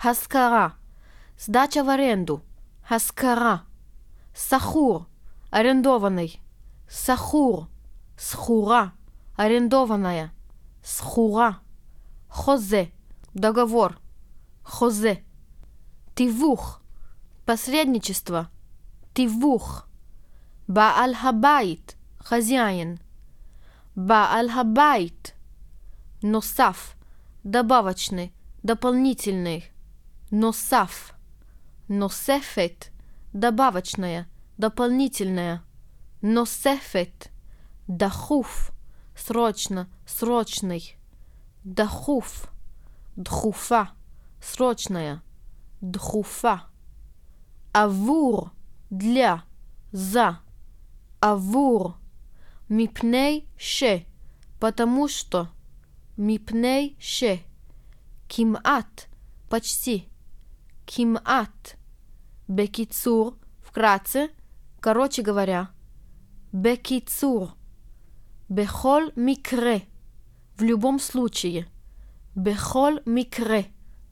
השכרה. Сдача в аренду. השכרה. שכור. Арендованный. שכור. שכורה. Арендованная. שכורה. חוזה. Договор. חוזה. תיווך. Посредничество. תיווך. בעל הבית. Хозяин. בעל הבית. Носаф. Добавочный. Дополнительный. Носаф. Носефет. Добавочная. Дополнительная. Носефет. Дахуф. Срочно. Срочный. Дахуф. Дхуфа. Срочная. Дхуфа. Авур. Для. За. Авур. Мипней ше. Потому что. Мипней ше. Кимат. Почти. Кимат. Бекицур. Вкратце. Короче говоря. Бекицур. Бехол микре. В любом случае. Бехол микре.